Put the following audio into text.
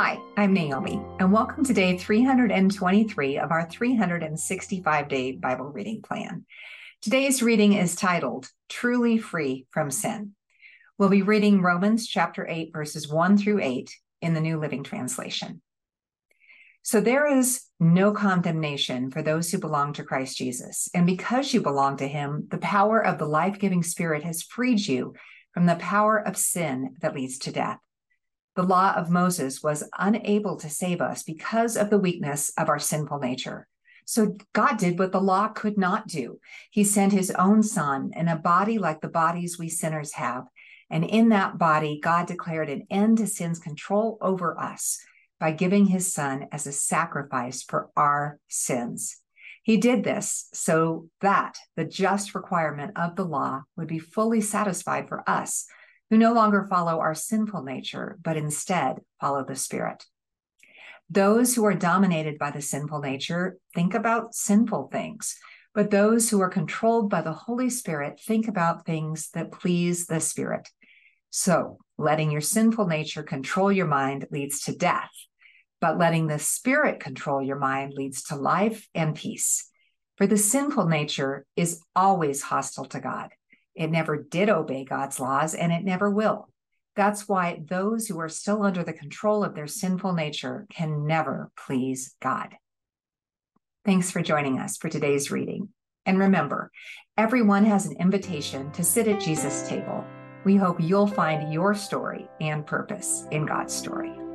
Hi, I'm Naomi, and welcome to day 323 of our 365 day Bible reading plan. Today's reading is titled Truly Free from Sin. We'll be reading Romans chapter 8, verses 1 through 8 in the New Living Translation. So there is no condemnation for those who belong to Christ Jesus. And because you belong to him, the power of the life giving Spirit has freed you from the power of sin that leads to death. The law of Moses was unable to save us because of the weakness of our sinful nature. So God did what the law could not do. He sent his own son in a body like the bodies we sinners have. And in that body, God declared an end to sin's control over us by giving his son as a sacrifice for our sins. He did this so that the just requirement of the law would be fully satisfied for us who no longer follow our sinful nature, but instead follow the Spirit. Those who are dominated by the sinful nature think about sinful things, but those who are controlled by the Holy Spirit think about things that please the Spirit. So, letting your sinful nature control your mind leads to death, but letting the Spirit control your mind leads to life and peace. For the sinful nature is always hostile to God. It never did obey God's laws, and it never will. That's why those who are still under the control of their sinful nature can never please God. Thanks for joining us for today's reading. And remember, everyone has an invitation to sit at Jesus' table. We hope you'll find your story and purpose in God's story.